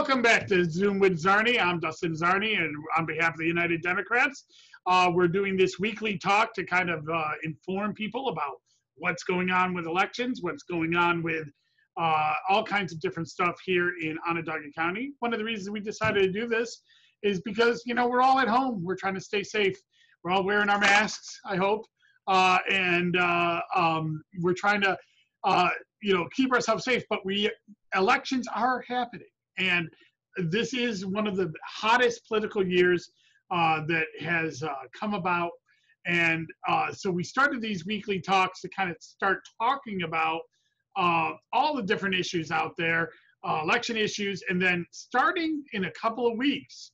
Welcome back to Zoom with Czarny. I'm Dustin Czarny, and on behalf of the United Democrats, uh, we're doing this weekly talk to kind of uh, inform people about what's going on with elections, what's going on with uh, all kinds of different stuff here in Onondaga County. One of the reasons we decided to do this is because, you know, we're all at home. We're trying to stay safe. We're all wearing our masks, I hope. Uh, and uh, um, we're trying to, uh, you know, keep ourselves safe. But we elections are happening, and this is one of the hottest political years uh, that has uh, come about. And uh, so we started these weekly talks to kind of start talking about uh, all the different issues out there, uh, election issues, and then starting in a couple of weeks.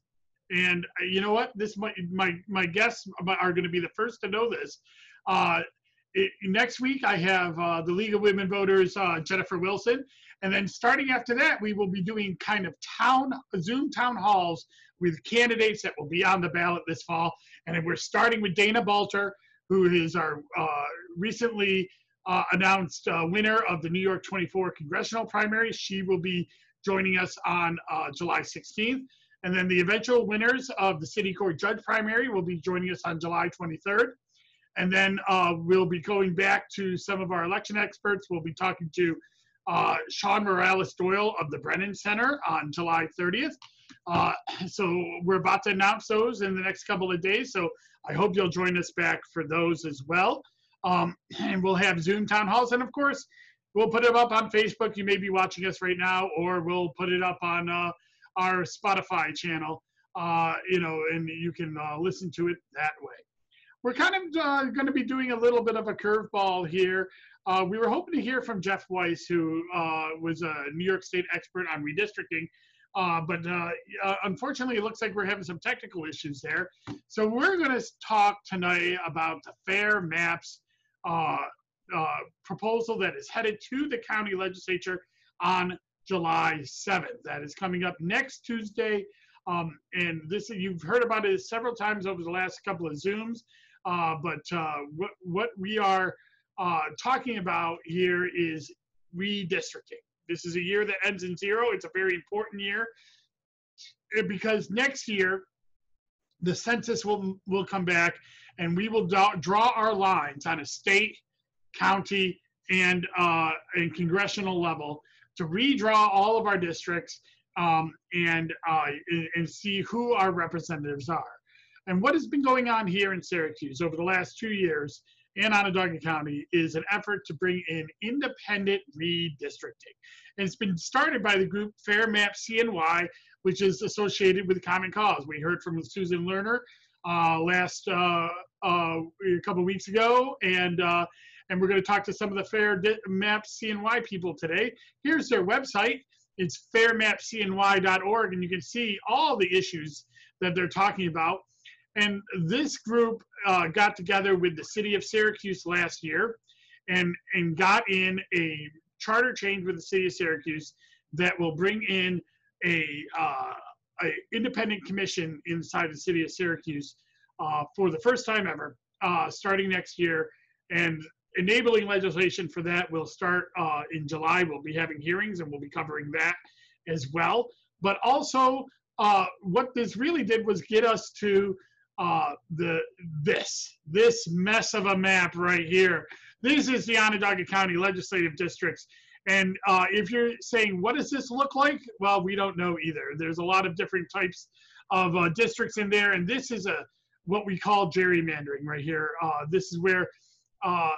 And uh, you know what? This my my my guests are going to be the first to know this. It, next week, I have the League of Women Voters, Jennifer Wilson, and then starting after that, we will be doing kind of town Zoom town halls with candidates that will be on the ballot this fall. And we're starting with Dana Balter, who is our uh, recently uh, announced uh, winner of the New York 24 congressional primary. She will be joining us on uh, July 16th. And then the eventual winners of the City Court Judge primary will be joining us on July 23rd. And then uh, we'll be going back to some of our election experts. We'll be talking to uh, Sean Morales Doyle of the Brennan Center on July 30th. Uh, so we're about to announce those in the next couple of days. So I hope you'll join us back for those as well. Um, and we'll have Zoom town halls. And of course, we'll put them up on Facebook. You may be watching us right now, or we'll put it up on uh, our Spotify channel, uh, you know, and you can uh, listen to it that way. We're kind of uh, going to be doing a little bit of a curveball here. Uh, we were hoping to hear from Jeff Wice, who uh, was a New York State expert on redistricting. Uh, but uh, uh, unfortunately, it looks like we're having some technical issues there. So we're going to talk tonight about the Fair Maps proposal that is headed to the county legislature on July 7th. That is coming up next Tuesday. Um, and this you've heard about it several times over the last couple of Zooms. But what, what we are uh, talking about here is redistricting. This is a year that ends in zero. It's a very important year eh, because next year the census will will come back and we will do, draw our lines on a state, county, and uh, and congressional level to redraw all of our districts um, and uh, and see who our representatives are. And what has been going on here in Syracuse over the last two years and Onondaga County is an effort to bring in independent redistricting. And it's been started by the group Fair Map CNY, which is associated with Common Cause. We heard from Susan Lerner uh, last uh, uh, a couple weeks ago, and uh, and we're going to talk to some of the Fair Map CNY people today. Here's their website. It's fairmapcny.org, and you can see all the issues that they're talking about. And this group uh, got together with the city of Syracuse last year and, and got in a charter change with the city of Syracuse that will bring in a, uh, a independent commission inside the city of Syracuse uh, for the first time ever, uh, starting next year. And enabling legislation for that will start uh, in July. We'll be having hearings and we'll be covering that as well. But also, uh, what this really did was get us to uh, the this this mess of a map right here. This is the Onondaga County legislative districts. And uh, if you're saying, what does this look like? Well, we don't know either. There's a lot of different types of uh, districts in there, and this is a what we call gerrymandering right here. Uh, this is where uh,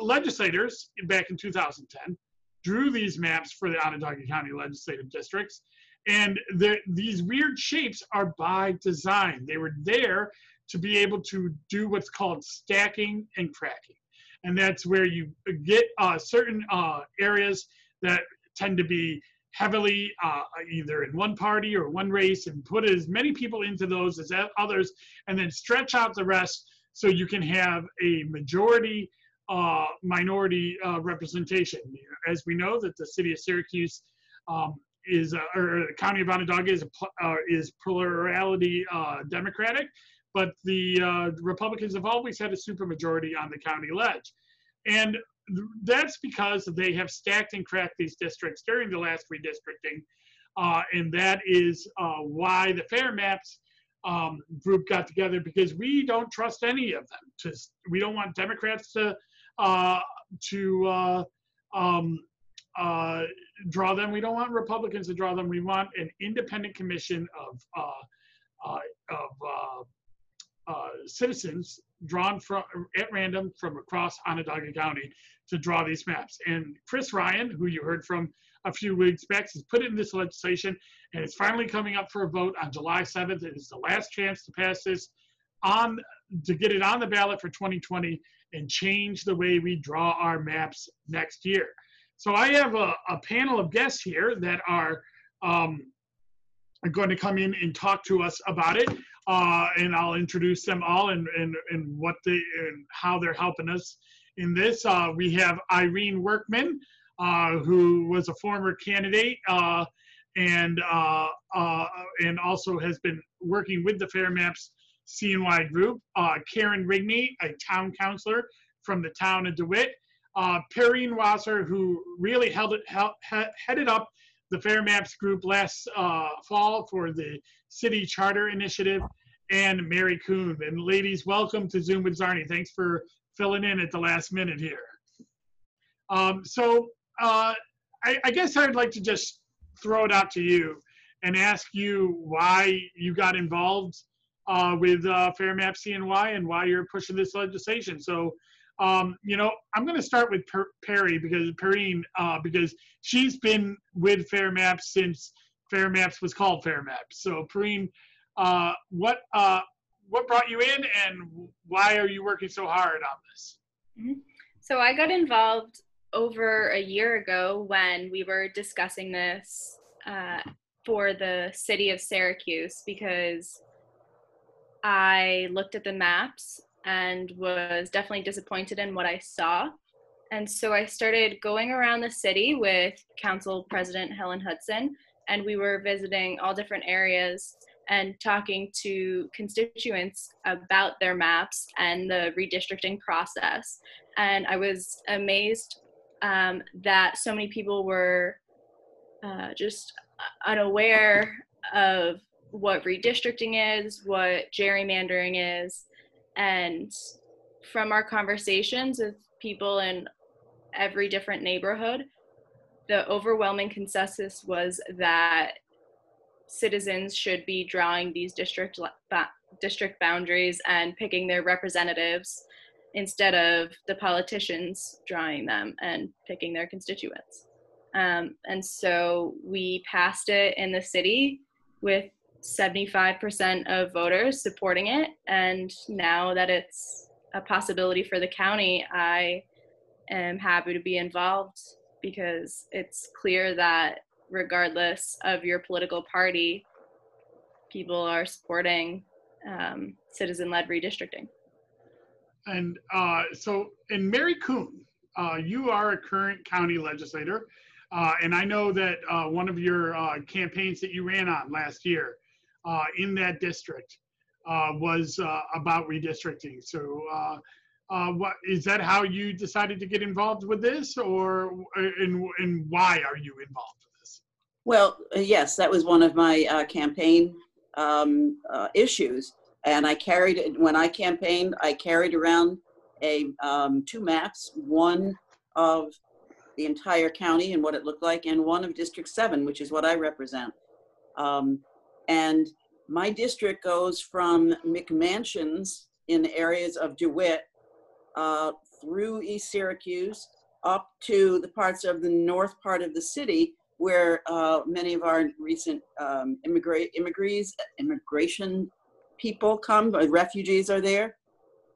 legislators back in 2010 drew these maps for the Onondaga County legislative districts, and these weird shapes are by design. They were there to be able to do what's called stacking and cracking. And that's where you get uh, certain uh, areas that tend to be heavily uh, either in one party or one race and put as many people into those as others and then stretch out the rest so you can have a majority uh, minority uh, representation. As we know that the city of Syracuse um, is uh, or the county of Onondaga is uh, is plurality uh, Democratic, but the uh, Republicans have always had a supermajority on the county ledge, and that's because they have stacked and cracked these districts during the last redistricting. uh, and that is uh, why the Fair Maps um, group got together because we don't trust any of them. To we don't want Democrats to to um, uh, draw them. We don't want Republicans to draw them. We want an independent commission of uh, uh, of uh, citizens drawn from at random from across Onondaga County to draw these maps. And Chris Ryan, who you heard from a few weeks back, has put in this legislation, and it's finally coming up for a vote on July 7th. It is the last chance to pass this on to get it on the ballot for 2020 and change the way we draw our maps next year. So I have a, a panel of guests here that are, um, are going to come in and talk to us about it. Uh, and I'll introduce them all and, and, and what they and how they're helping us in this. Uh, we have Irene Workman, uh, who was a former candidate uh, and uh, uh, and also has been working with the Fair Maps CNY group. Kerin Rigney, a town councilor from the town of DeWitt uh, Perrine Wasser, who really held it, held, headed up the Fair Maps group last uh, fall for the city charter initiative, and Mary Kuhn. And ladies, welcome to Zoom with Czarny. Thanks for filling in at the last minute here. Um, so uh, I, I guess I'd like to just throw it out to you and ask you why you got involved uh, with uh, Fair Map CNY and why you're pushing this legislation. So um, you know, I'm going to start with per- Perry because Perrine, uh, because she's been with Fair Maps since Fair Maps was called Fair Maps. So Perrine, uh, what uh, what brought you in, and why are you working so hard on this? Mm-hmm. So I got involved over a year ago when we were discussing this uh, for the city of Syracuse because I looked at the maps and was definitely disappointed in what I saw. And so I started going around the city with Council President Helen Hudson, and we were visiting all different areas and talking to constituents about their maps and the redistricting process. And I was amazed um, that so many people were uh, just unaware of what redistricting is, what gerrymandering is, and from our conversations with people in every different neighborhood, the overwhelming consensus was that citizens should be drawing these district district boundaries and picking their representatives instead of the politicians drawing them and picking their constituents. Um, and so we passed it in the city with 75% of voters supporting it. And now that it's a possibility for the county, I am happy to be involved because it's clear that regardless of your political party, people are supporting um, citizen led redistricting. And uh, so, and Mary Kuhn, uh, you are a current county legislator. Uh, and I know that uh, one of your uh, campaigns that you ran on last year uh, in that district uh, was uh, about redistricting. So, uh, uh, what is that? How you decided to get involved with this, or and, and why are you involved with this? Well, yes, that was one of my campaign um, issues, and I carried it when I campaigned. I carried around a um, two maps, one of the entire county and what it looked like, and one of District 7, which is what I represent. Um, and my district goes from McMansions in areas of DeWitt uh, through East Syracuse up to the parts of the north part of the city where uh, many of our recent um, immigra- immigres, immigration people come, refugees are there,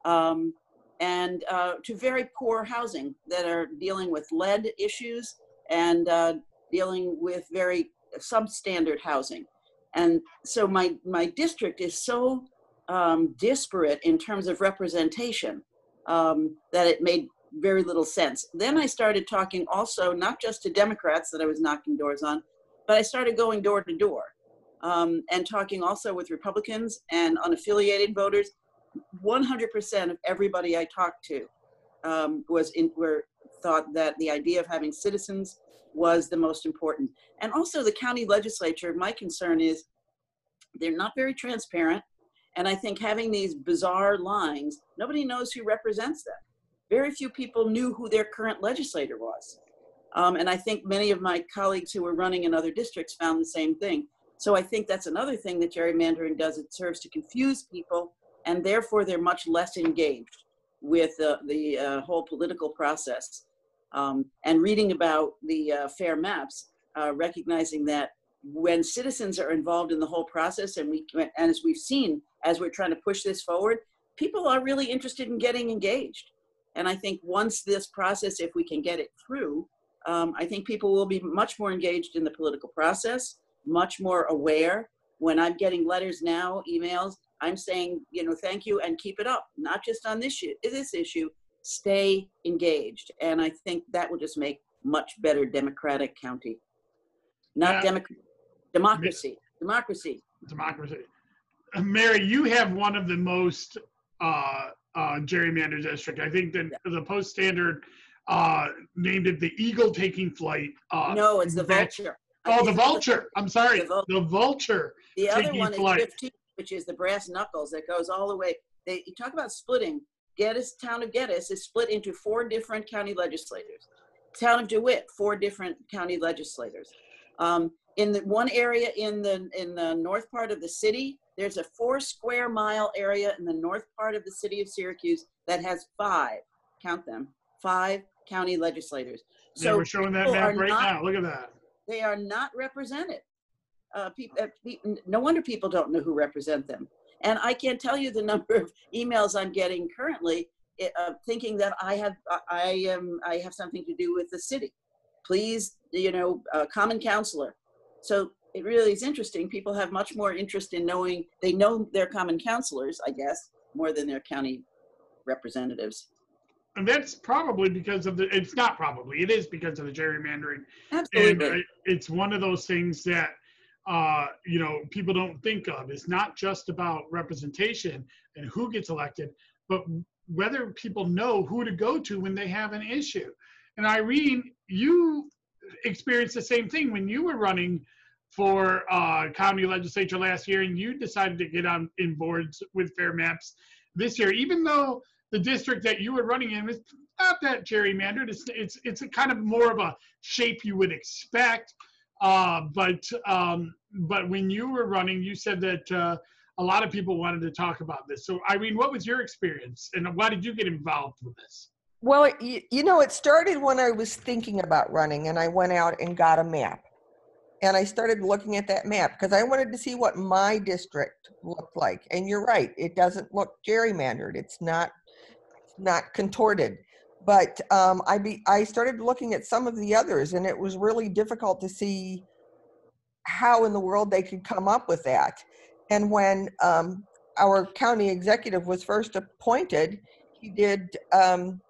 um, and uh, to very poor housing that are dealing with lead issues and uh, dealing with very substandard housing. And so my, my district is so um, disparate in terms of representation um, that it made very little sense. Then I started talking also, not just to Democrats that I was knocking doors on, but I started going door to door um, and talking also with Republicans and unaffiliated voters. 100% of everybody I talked to um, was in, were thought that the idea of having citizens was the most important. And also the county legislature, my concern is they're not very transparent. And I think having these bizarre lines, nobody knows who represents them. Very few people knew who their current legislator was. Um, and I think many of my colleagues who were running in other districts found the same thing. So I think that's another thing that gerrymandering does. It serves to confuse people, and therefore they're much less engaged with uh, the uh, whole political process. Um, and reading about the uh, fair maps, uh, recognizing that when citizens are involved in the whole process, and we, and as we've seen, as we're trying to push this forward, people are really interested in getting engaged. And I think once this process, if we can get it through, um, I think people will be much more engaged in the political process, much more aware. When I'm getting letters now, emails, I'm saying, you know, thank you and keep it up, not just on this issue, this issue, stay engaged. And I think that will just make much better democratic county. Not Yeah. democ- democracy, democracy. democracy. Uh, Mary, you have one of the most uh, uh, gerrymandered district. I think that the Post Standard uh, named it the eagle taking flight. Uh, No, it's the that- vulture. Oh, the vulture. I'm sorry, The vul- the vulture. The other one is 15, which is the brass knuckles that goes all the way. They you talk about splitting. Geddes, town of Geddes is split into four different county legislators. Town of DeWitt, four different county legislators. Um, in the one area in the in the north part of the city, there's a four square mile area in the north part of the city of Syracuse that has five, count them, five county legislators. yeah, we're showing that map right not- now. Look at that. they are not represented. Uh, people, uh, pe- no wonder people don't know who represent them. And I can't tell you the number of emails I'm getting currently, uh, thinking that I have I- am I have something to do with the city. Please, you know, uh, common counselor. So it really is interesting. People have much more interest in knowing they know their common counselors, I guess, more than their county representatives. And that's probably because of the, it's not probably, it is because of the gerrymandering. And Absolutely. uh, it's one of those things that, uh, you know, people don't think of. It's not just about representation and who gets elected, but whether people know who to go to when they have an issue. And Irene, you experienced the same thing when you were running for uh, county legislature last year, and you decided to get on in boards with Fair Maps this year, even though the district that you were running in is not that gerrymandered. It's it's it's kind of more of a shape you would expect. Uh, but um, but when you were running, you said that uh, a lot of people wanted to talk about this. So Irene, what was your experience, and why did you get involved with this? Well, you, you know, it started when I was thinking about running and I went out and got a map. And I started looking at that map because I wanted to see what my district looked like. And you're right, it doesn't look gerrymandered. It's not not contorted. But um, I be I started looking at some of the others and it was really difficult to see how in the world they could come up with that. And when um, our county executive was first appointed, he did um,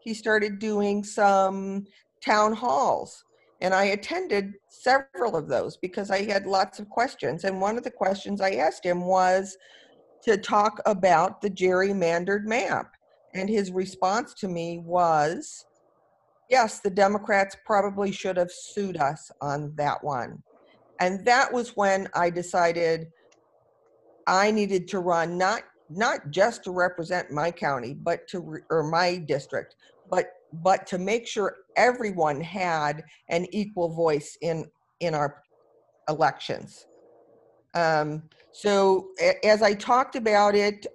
he started doing some town halls and i attended several of those because i had lots of questions and one of the questions i asked him was to talk about the gerrymandered map and his response to me was yes the democrats probably should have sued us on that one. And that was when i decided i needed to run not not just to represent my county but to re- or my district but but to make sure everyone had an equal voice in in our elections. Um, so a- as i talked about it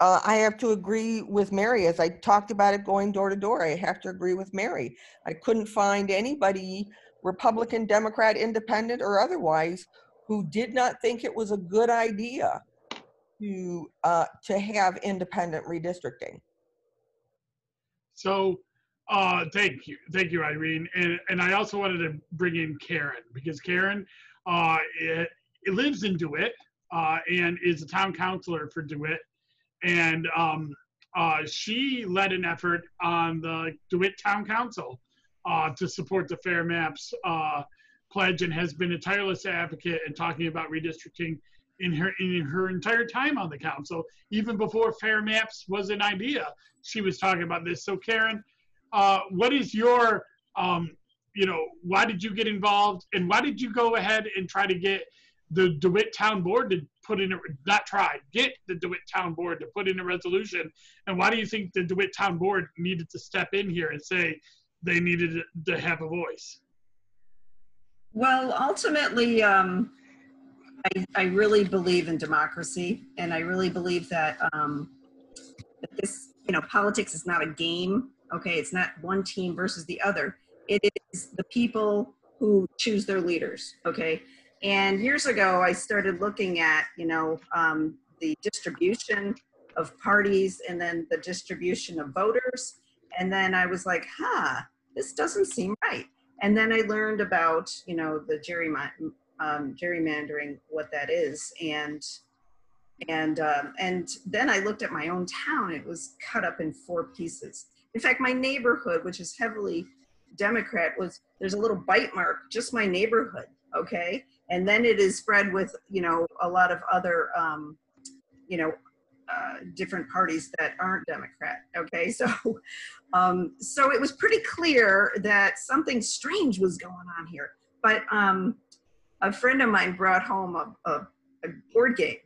uh, i have to agree with mary as i talked about it going door to door. I have to agree with mary. I couldn't find anybody republican democrat independent or otherwise who did not think it was a good idea to uh, to have independent redistricting. So, uh, thank you, thank you, Irene, and and I also wanted to bring in Kerin because Kerin, uh, it, it lives in Dewitt, uh, and is a town councilor for Dewitt, and um, uh, she led an effort on the Dewitt Town Council uh, to support the Fair Maps uh, pledge, and has been a tireless advocate in talking about redistricting in her in her entire time on the council, even before Fair Maps was an idea she was talking about this. So, Kerin, uh, what is your, um, you know, why did you get involved and why did you go ahead and try to get the DeWitt Town Board to put in a, not try, get the DeWitt Town Board to put in a resolution? And why do you think the DeWitt Town Board needed to step in here and say they needed to have a voice? Well, ultimately, um, I, I really believe in democracy, and I really believe that, um, that this, you know, politics is not a game. Okay, it's not one team versus the other. It is the people who choose their leaders. Okay, and years ago, I started looking at, you know, um, the distribution of parties and then the distribution of voters, and then I was like, huh, this doesn't seem right. And then I learned about, you know, the gerrymandering, um, gerrymandering, what that is, and and um, and then I looked at my own town. It was cut up in four pieces. In fact, my neighborhood, which is heavily Democrat, was there's a little bite mark, just my neighborhood, okay, and then it is spread with you know a lot of other um, you know uh, different parties that aren't Democrat. Okay, so um, so it was pretty clear that something strange was going on here. But um, a friend of mine brought home a, a, a board game,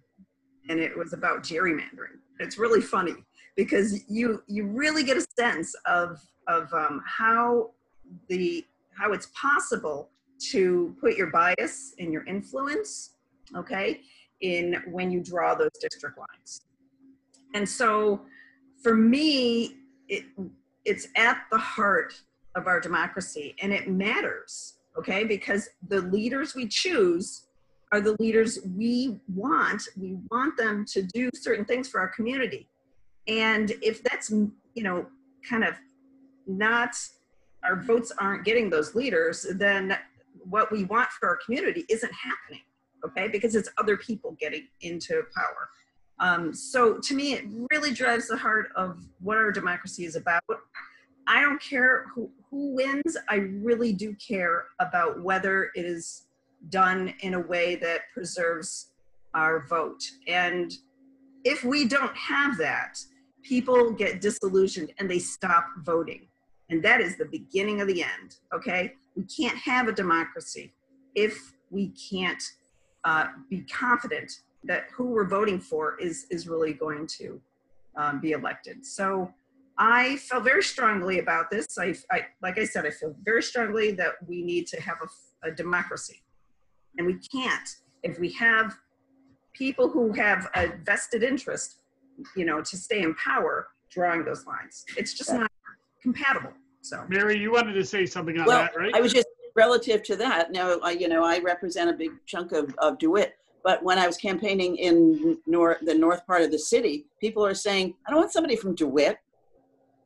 and it was about gerrymandering. It's really funny because you you really get a sense of of um, how the how it's possible to put your bias and your influence, okay, in when you draw those district lines. And so for me, it, it's at the heart of our democracy and it matters, okay? Because the leaders we choose are the leaders we want. We want them to do certain things for our community. And if that's, you know, kind of not, our votes aren't getting those leaders, then what we want for our community isn't happening, okay? Because it's other people getting into power. Um, so to me, it really drives the heart of what our democracy is about. I don't care who, who wins. I really do care about whether it is done in a way that preserves our vote. And if we don't have that, people get disillusioned and they stop voting. And that is the beginning of the end, okay? We can't have a democracy if we can't uh, be confident that who we're voting for is is really going to um, be elected. So I felt very strongly about this. I, I, like I said, I feel very strongly that we need to have a, a democracy, and we can't if we have people who have a vested interest, you know, to stay in power, drawing those lines. It's just not compatible. So, Mary, you wanted to say something on Well, that, right? I was just relative to that. Now, I, you know, I represent a big chunk of, of DeWitt, but when I was campaigning in nor, the north part of the city, people are saying, I don't want somebody from DeWitt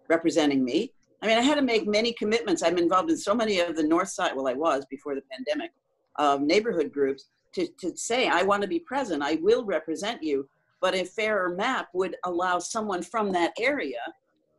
representing me. I mean, I had to make many commitments. I'm involved in so many of the north side, well, I was before the pandemic, um, neighborhood groups to, to say, I want to be present, I will represent you. But a fairer map would allow someone from that area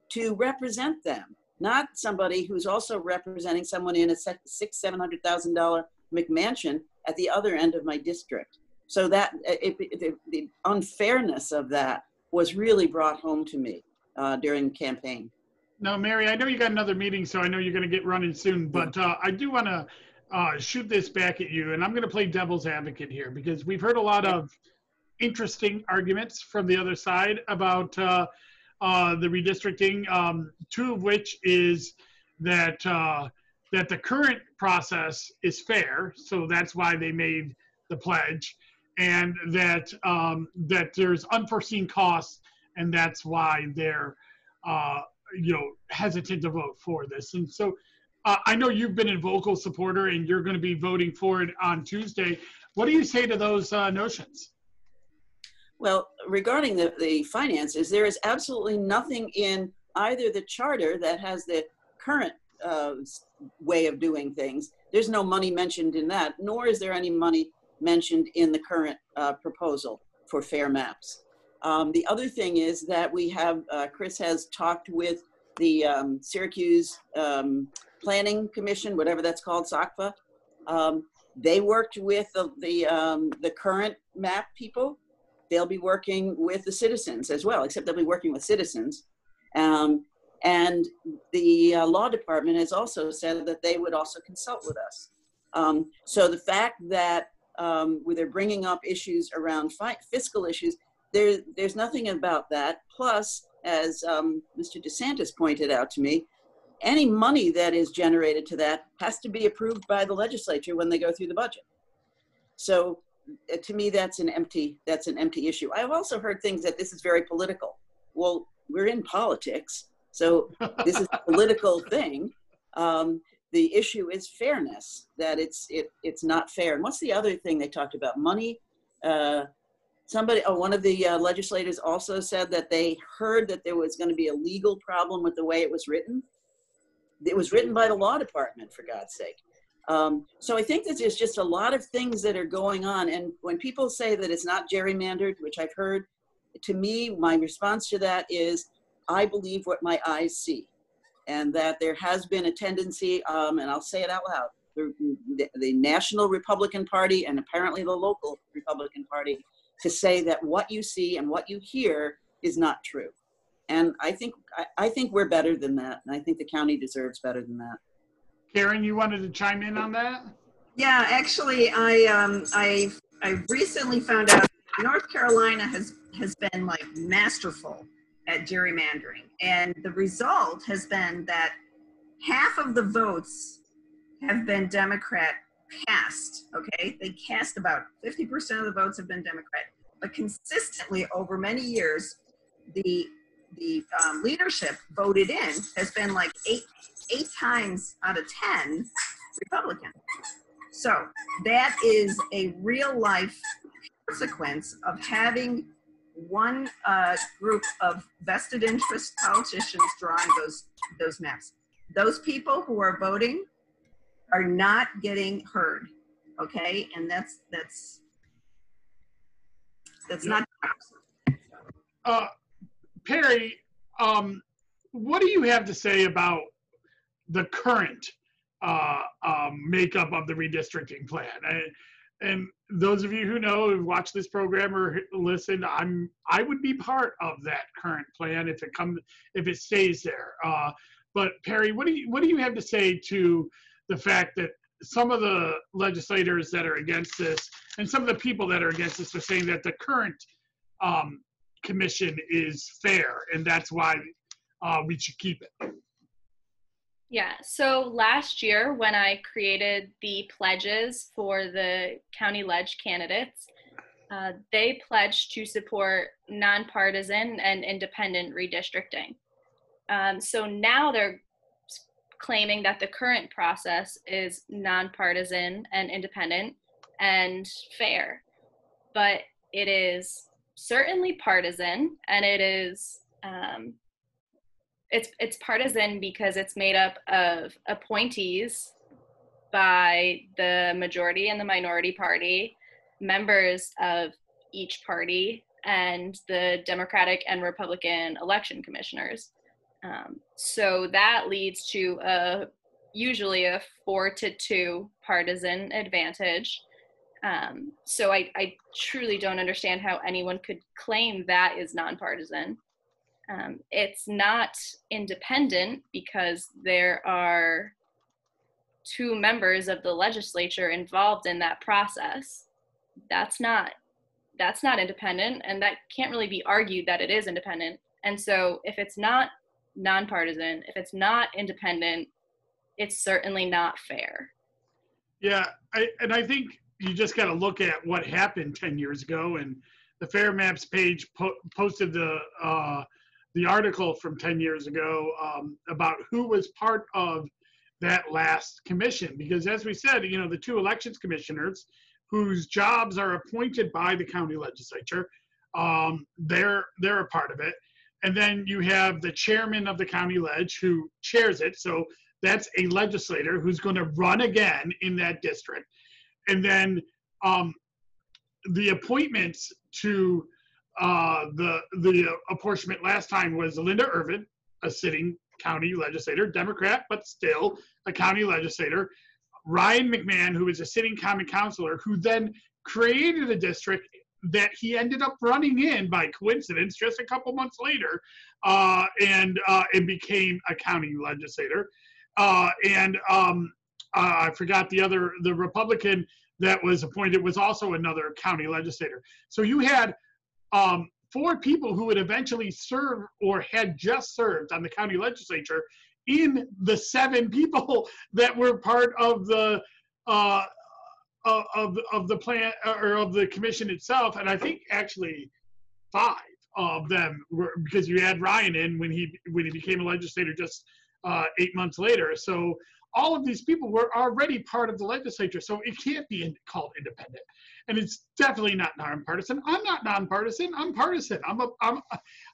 to represent them, not somebody who's also representing someone in a six, seven hundred thousand dollar McMansion at the other end of my district. So that it, it, the, the unfairness of that was really brought home to me uh, during campaign. No, Mary, I know you got another meeting, so I know you're going to get running soon, but uh, I do want to uh, shoot this back at you, and I'm going to play devil's advocate here because we've heard a lot of interesting arguments from the other side about uh, the redistricting. Um, two of which is that uh, that the current process is fair, so that's why they made the pledge, and that um, that there's unforeseen costs, and that's why they're uh, you know hesitant to vote for this. And so uh, I know you've been a vocal supporter, and you're going to be voting for it on Tuesday. What do you say to those uh, notions? Well, regarding the, the finances, there is absolutely nothing in either the charter that has the current uh, way of doing things. There's no money mentioned in that, nor is there any money mentioned in the current uh, proposal for fair maps. Um, the other thing is that we have, uh, Chris has talked with the um, Syracuse um, Planning Commission, whatever that's called, SOCPA. Um, they worked with the, the, um, the current map people. They'll be working with the citizens as well, except they'll be working with citizens. Um, And the uh, law department has also said that they would also consult with us. Um, so the fact that um, where they're bringing up issues around fi- fiscal issues, there, there's nothing about that. Plus, as um, Mr. DeSantis pointed out to me, any money that is generated to that has to be approved by the legislature when they go through the budget. So to me, that's an empty, that's an empty issue. I've also heard things that this is very political. Well, we're in politics, so this is a political thing. Um, the issue is fairness, that it's, it, it's not fair. And what's the other thing they talked about? Money? Uh, somebody, oh, one of the uh, legislators also said that they heard that there was going to be a legal problem with the way it was written. It was written by the law department, for God's sake. Um, so I think that there's just a lot of things that are going on. And when people say that it's not gerrymandered, which I've heard, to me, my response to that is I believe what my eyes see. And that there has been a tendency, um, and I'll say it out loud, the, the National Republican Party and apparently the local Republican Party to say that what you see and what you hear is not true. And I think I, I think we're better than that, and I think the county deserves better than that. Kerin, you wanted to chime in on that? Yeah, actually, I um, I I recently found out North Carolina has has been like masterful at gerrymandering, and the result has been that half of the votes have been Democrat cast. Okay, they cast about fifty percent of the votes have been Democrat, but consistently over many years, the the um, leadership voted in has been like eight eight times out of ten Republican. So that is a real life consequence of having one uh, group of vested interest politicians drawing those those maps. Those people who are voting are not getting heard. Okay, and that's that's that's not. Uh, Perry, um, what do you have to say about the current uh, um, makeup of the redistricting plan? I, and those of you who know, who watch this program or listen, I'm I would be part of that current plan if it comes if it stays there. Uh, but Perry, what do you what do you have to say to the fact that some of the legislators that are against this and some of the people that are against this are saying that the current um, commission is fair, and that's why uh, we should keep it. Yeah, so last year when I created the pledges for the county ledge candidates, uh, they pledged to support nonpartisan and independent redistricting. Um, so now they're claiming that the current process is nonpartisan and independent and fair, but it is certainly partisan and it is um, it's it's partisan because it's made up of appointees by the majority and the minority party members of each party and the democratic and republican election commissioners um, so that leads to a usually a four to two partisan advantage um, so I, I, truly don't understand how anyone could claim that is nonpartisan. Um, it's not independent because there are two members of the legislature involved in that process. That's not that's not independent, and that can't really be argued that it is independent. And so, if it's not nonpartisan, if it's not independent, it's certainly not fair. Yeah, I, and I think you just got to look at what happened 10 years ago and the fair maps page po- posted the uh, the article from 10 years ago um, about who was part of that last commission. Because as we said you know the two elections commissioners whose jobs are appointed by the county legislature um, they're they're a part of it. And then you have the chairman of the county ledge who chairs it. So that's a legislator who's going to run again in that district. And then um, the appointments to uh, the the apportionment last time was Linda Ervin, a sitting county legislator, Democrat, but still a county legislator. Ryan McMahon, who was a sitting common councilor, who then created a district that he ended up running in by coincidence just a couple months later, uh, and uh, and became a county legislator. Uh, and um, uh, I forgot the other the Republican that was appointed was also another county legislator. So you had um, four people who would eventually serve or had just served on the county legislature in the seven people that were part of the uh, uh of of the plan or of the commission itself, and I think actually five of them were because you had Ryan in when he when he became a legislator just uh, eight months later. So all of these people were already part of the legislature, so it can't be in, called independent. And it's definitely not nonpartisan. I'm not nonpartisan. I'm partisan. I'm a. I'm.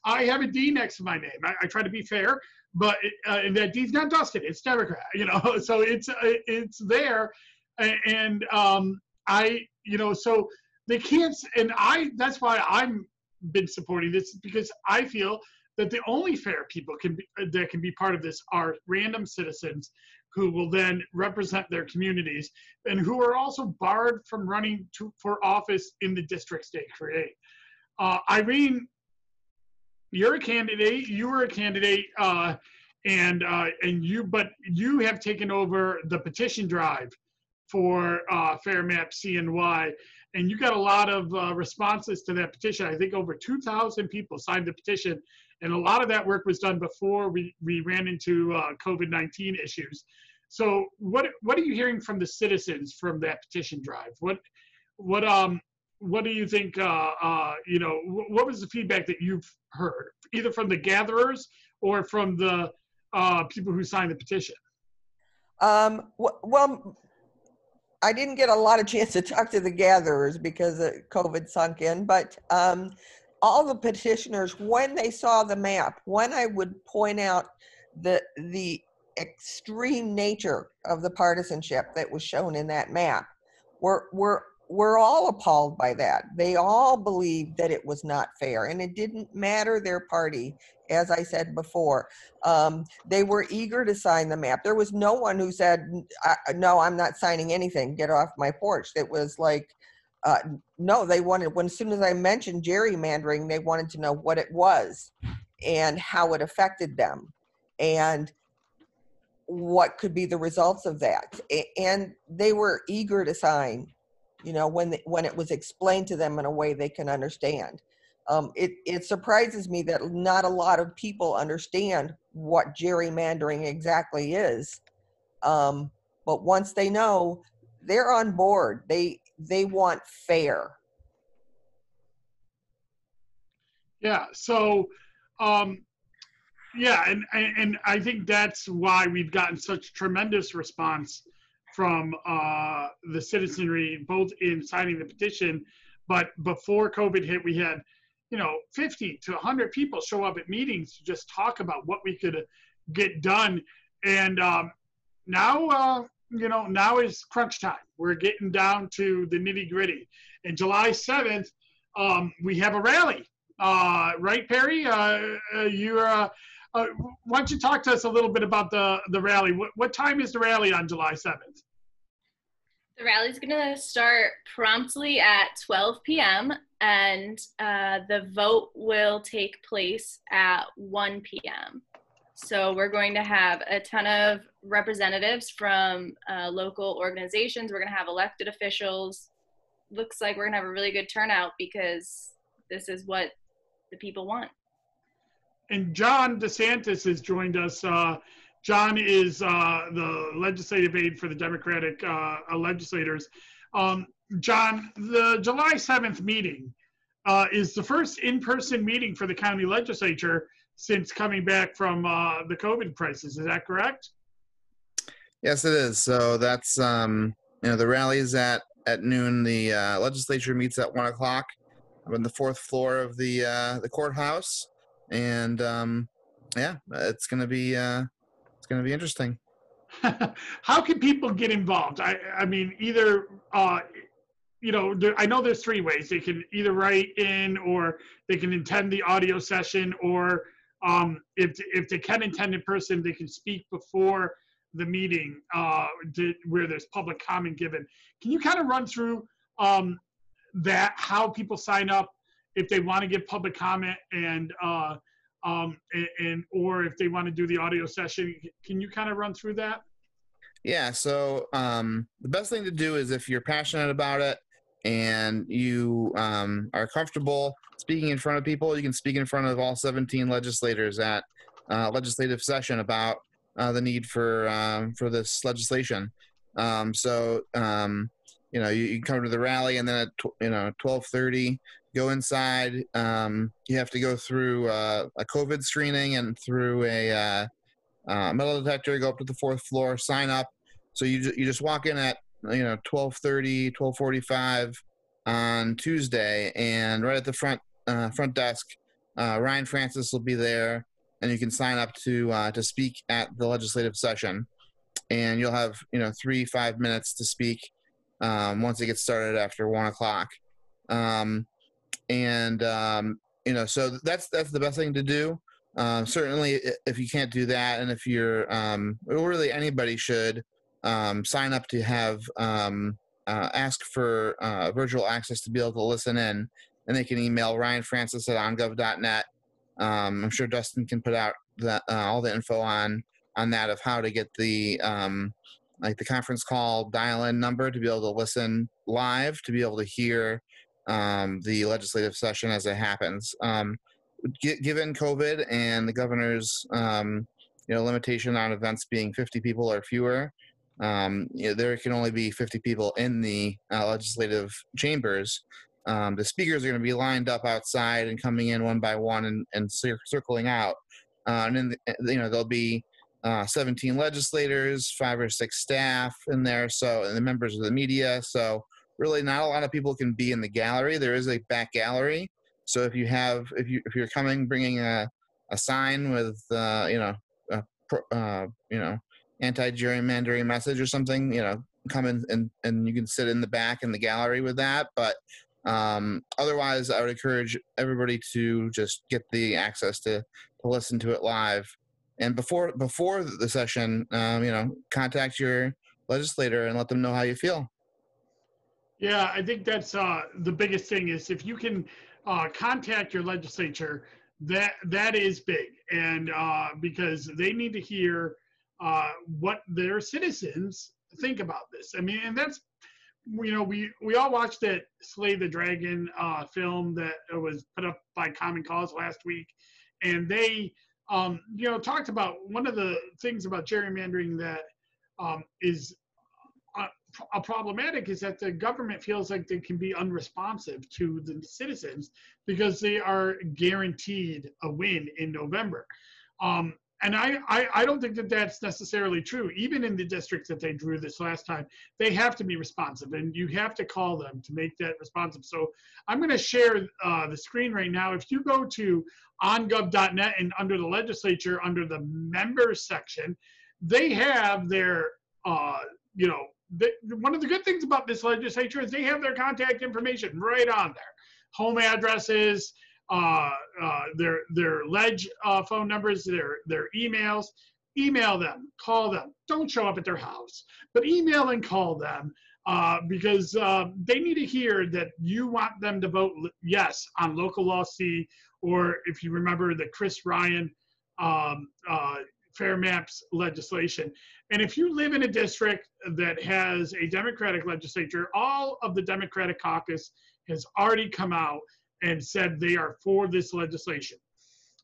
I have a D next to my name. I, I try to be fair, but it, uh, that D's not Dustin. It's Democrat. You know, so it's uh, it's there, and um, I you know so they can't. And I that's why I'm been supporting this because I feel that the only fair people can be, that can be part of this are random citizens who will then represent their communities and who are also barred from running to, for office in the districts they create. Uh, Irene, you're a candidate. You were a candidate, uh, and uh, and you, but you have taken over the petition drive for uh, Fair Map CNY, and you got a lot of uh, responses to that petition. I think over 2,000 people signed the petition, and a lot of that work was done before we, we ran into uh, COVID-19 issues. So what what are you hearing from the citizens from that petition drive? What what um what do you think? Uh, uh, you know, what was the feedback that you've heard, either from the gatherers or from the uh, people who signed the petition? Um, well, I didn't get a lot of chance to talk to the gatherers because COVID sunk in, but um, all the petitioners, when they saw the map, when I would point out the the extreme nature of the partisanship that was shown in that map, were were we're all appalled by that. They all believed that it was not fair, and it didn't matter their party. As I said before, um, they were eager to sign the map. There was no one who said, "No, I'm not signing anything. Get off my porch." It was like uh, no, they wanted, when as soon as I mentioned gerrymandering, they wanted to know what it was and how it affected them and what could be the results of that. And they were eager to sign, you know, when, the, when it was explained to them in a way they can understand. Um, it, it surprises me that not a lot of people understand what gerrymandering exactly is. Um, but once they know, they're on board. They they want fair. Yeah. So, um, yeah, and, and and I think that's why we've gotten such tremendous response from uh, the citizenry, both in signing the petition, but before COVID hit, we had, you know, 50 to 100 people show up at meetings to just talk about what we could get done. And um, now, uh, you know, now is crunch time. We're getting down to the nitty gritty. And July 7th, um, we have a rally. Uh, right, Perry? Uh, uh you're, uh, uh, why don't you talk to us a little bit about the, the rally? What, what time is the rally on July 7th? The rally is going to start promptly at 12 p.m. and uh, the vote will take place at 1 p.m. So we're going to have a ton of representatives from uh, local organizations. We're going to have elected officials. Looks like we're going to have a really good turnout because this is what the people want. And John DeSantis has joined us. Uh, John is uh, the legislative aide for the Democratic uh, legislators. Um, John, the July 7th meeting uh, is the first in person meeting for the county legislature since coming back from uh, the COVID crisis. Is that correct? Yes, it is. So that's um, you know the rally is at at noon. The uh, legislature meets at one o'clock on the fourth floor of the uh, the courthouse, and um, yeah, it's gonna be uh, it's gonna be interesting. How can people get involved? I I mean, either uh, you know, there, I know there's three ways. They can either write in, or they can attend the audio session, or um, if if they can attend in person, they can speak before the meeting uh, to, where there's public comment given. Can you kind of run through um, that how people sign up if they want to give public comment and uh, um, and, and or if they want to do the audio session. Can you kind of run through that? Yeah. So um, the best thing to do is if you're passionate about it and you um, are comfortable speaking in front of people, you can speak in front of all 17 legislators at uh, legislative session about uh, the need for um, for this legislation. Um, so um, you know you, you come to the rally and then at tw- you know 12:30 go inside. Um, you have to go through uh, a COVID screening and through a uh, uh, metal detector. Go up to the fourth floor, sign up. So you you just walk in at you know 12:30, 12:45 on Tuesday, and right at the front uh, front desk, uh, Ryan Francis will be there, and you can sign up to uh, to speak at the legislative session, and you'll have you know three five minutes to speak um, once it gets started after one o'clock. Um, and um, you know so that's that's the best thing to do um, certainly if you can't do that and if you're um, really anybody should um, sign up to have um, uh, ask for uh, virtual access to be able to listen in and they can email ryan francis at ongov.net um, i'm sure dustin can put out the, uh, all the info on on that of how to get the um, like the conference call dial in number to be able to listen live to be able to hear um, the legislative session as it happens. Um, gi- given COVID and the governor's you know limitation on events being 50 people or fewer, um, you know, there can only be 50 people in the uh, legislative chambers. Um, the speakers are going to be lined up outside and coming in one by one and, and cir- circling out. Uh, and then the, you know there'll be uh, 17 legislators, five or six staff in there, so and the members of the media. So really not a lot of people can be in the gallery. There is a back gallery. So if you have, if you if you're coming bringing a, a sign with you know uh, you know anti gerrymandering message or something, you know, come in and and you can sit in the back in the gallery with that. But um, otherwise, I would encourage everybody to just get the access to to listen to it live. And before before the session, um, you know, contact your legislator and let them know how you feel. Yeah, I think that's uh, the biggest thing is if you can uh, contact your legislature, that that is big, and uh, because they need to hear uh, what their citizens think about this. I mean, and that's you know we we all watched that Slay the Dragon uh, film that was put up by Common Cause last week, and they um, you know talked about one of the things about gerrymandering that um, is a problematic is that the government feels like they can be unresponsive to the citizens because they are guaranteed a win in November. Um, and I, I, I don't think that that's necessarily true. Even in the districts that they drew this last time, they have to be responsive, and you have to call them to make that responsive. So I'm going to share uh, the screen right now. If you go to ongov.net and under the legislature, under the members section, they have their, uh, you know, the, one of the good things about this legislature is they have their contact information right on there home addresses uh, uh, their their ledge uh, phone numbers their their emails email them call them. Don't show up at their house but email and call them uh, because uh, they need to hear that you want them to vote yes on local law c or if you remember the chris ryan um, fair maps legislation. And if you live in a district that has a Democratic legislature, all of the Democratic caucus has already come out and said they are for this legislation.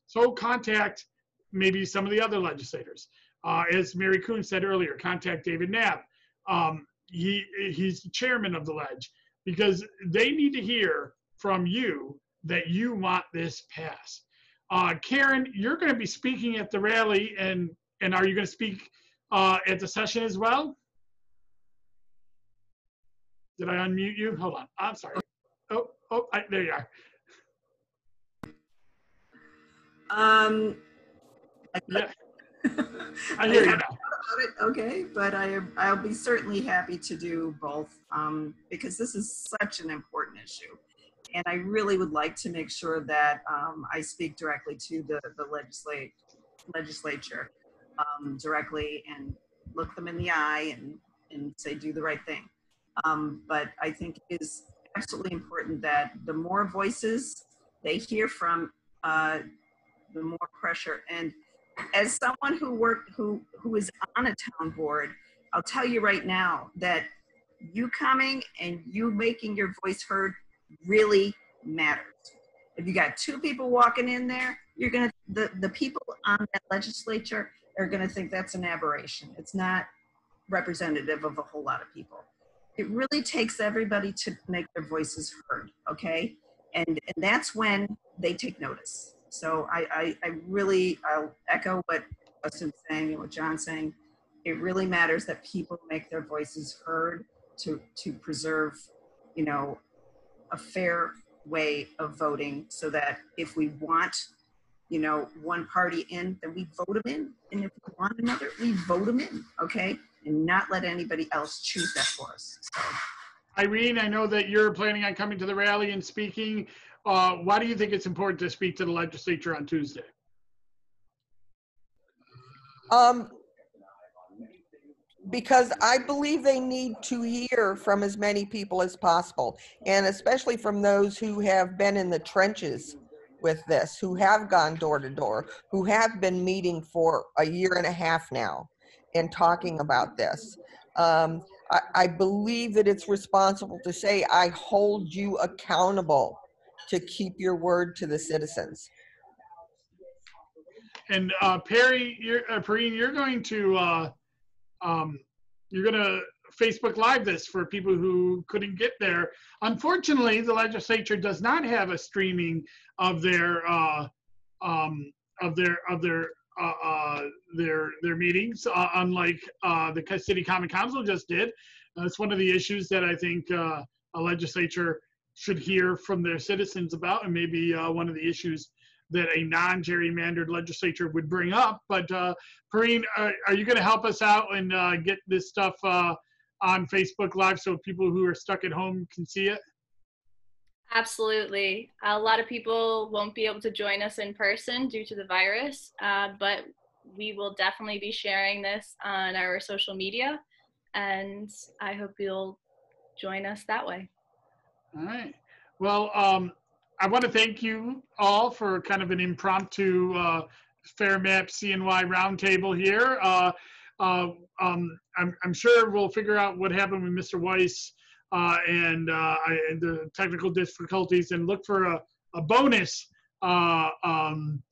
So contact maybe some of the other legislators. Uh, as Mary Kuhn said earlier, contact David Knapp. Um, he, he's the chairman of the ledge because they need to hear from you that you want this passed. Uh, Kerin, you're going to be speaking at the rally, and and are you going to speak uh, at the session as well? Did I unmute you? Hold on. I'm sorry. Oh, oh, I, there you are. Um, Yeah, I hear you now. it, okay, but I, I'll be certainly happy to do both um, because this is such an important issue. And I really would like to make sure that um, I speak directly to the, the legislate, legislature um, directly and look them in the eye and, and say, do the right thing. Um, but I think it is absolutely important that the more voices they hear from, uh, the more pressure. And as someone who worked, who who is on a town board, I'll tell you right now that you coming and you making your voice heard really matters. If you got two people walking in there, you're gonna the the people on that legislature are gonna think that's an aberration. It's not representative of a whole lot of people. It really takes everybody to make their voices heard, okay? And, and that's when they take notice. So I, I, I really, I'll echo what Justin's saying and what John's saying. It really matters that people make their voices heard to, to preserve, you know, a fair way of voting so that if we want, you know, one party in, then we vote them in. And if we want another, we vote them in, okay? And not let anybody else choose that for us. So, Irene, I know that you're planning on coming to the rally and speaking. Uh, why do you think it's important to speak to the legislature on Tuesday? Um, because I believe they need to hear from as many people as possible, and especially from those who have been in the trenches with this, who have gone door to door, who have been meeting for a year and a half now and talking about this. Um, I, I believe that it's responsible to say, I hold you accountable to keep your word to the citizens. And uh, Perry, you're, uh, Perrine, you're going to uh, um, you're going to Facebook Live this for people who couldn't get there. Unfortunately, the legislature does not have a streaming of their uh, um, of their of their uh, uh, their their meetings, uh, unlike uh, the city common council just did. That's one of the issues that I think uh, a legislature should hear from their citizens about, and maybe uh, one of the issues that a non-gerrymandered legislature would bring up. But uh, Perrine, are, are you going to help us out and uh, get this stuff uh, on Facebook Live so people who are stuck at home can see it? Absolutely. A lot of people won't be able to join us in person due to the virus, uh, but we will definitely be sharing this on our social media, and I hope you'll join us that way. All right. Well, um, I want to thank you all for kind of an impromptu uh, Fair Map CNY roundtable here. Uh, uh, um, I'm, I'm, sure we'll figure out what happened with Mr. Wice uh, and, uh, I, and, the technical difficulties and look for a, a bonus uh, um,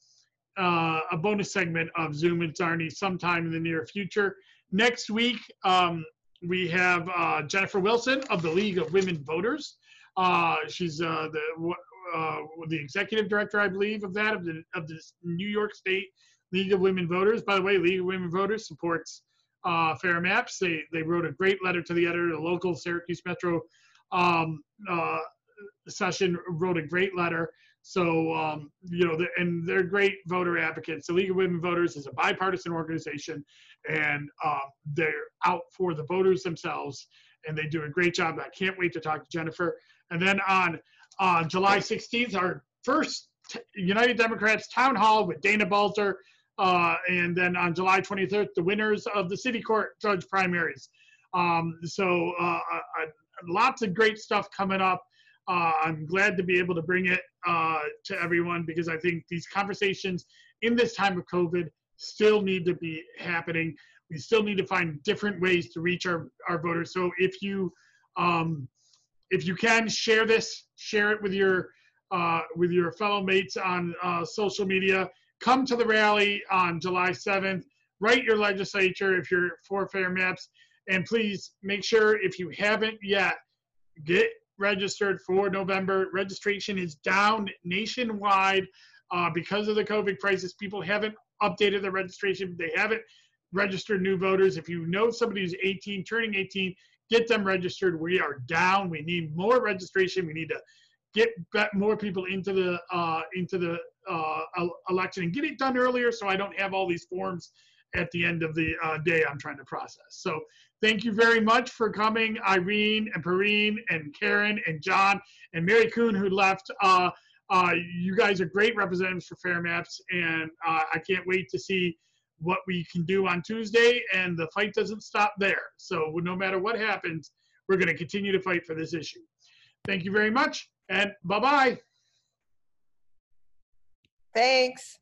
a bonus segment of Zoom and Czarny sometime in the near future. Next week, um, we have Jennifer Wilson of the League of Women Voters. Uh, she's uh, the uh, the executive director, I believe, of that of the of the New York State League of Women Voters. By the way, League of Women Voters supports uh, Fair Maps. They they wrote a great letter to the editor. The local Syracuse Metro um, uh, session wrote a great letter. So um, you know, and they're great voter advocates. The League of Women Voters is a bipartisan organization, and um, they're out for the voters themselves, and they do a great job. I can't wait to talk to Jennifer. And then on uh, July 16th, our first t- United Democrats town hall with Dana Balter. Uh, and then on July 23rd, the winners of the city court judge primaries. Um, so uh, lots of great stuff coming up. Uh, I'm glad to be able to bring it uh, to everyone because I think these conversations in this time of COVID still need to be happening. We still need to find different ways to reach our, our voters. So if you um, if you can share this, share it with your uh, with your fellow mates on uh, social media. Come to the rally on July 7th. Write your legislature if you're for fair maps, and please make sure if you haven't yet, get registered for November. Registration is down nationwide uh, because of the COVID crisis. People haven't updated their registration. They haven't registered new voters. If you know somebody who's 18, turning 18, get them registered. We are down. We need more registration. We need to get more people into the uh, into the uh, election and get it done earlier, so I don't have all these forms at the end of the uh, day I'm trying to process. So thank you very much for coming, Irene and Perrine and Kerin and John and Mary Kuhn who left. Uh, uh, you guys are great representatives for Fair Maps, and uh, I can't wait to see what we can do on Tuesday, and the fight doesn't stop there. So no matter what happens, we're going to continue to fight for this issue. Thank you very much, and bye-bye. Thanks.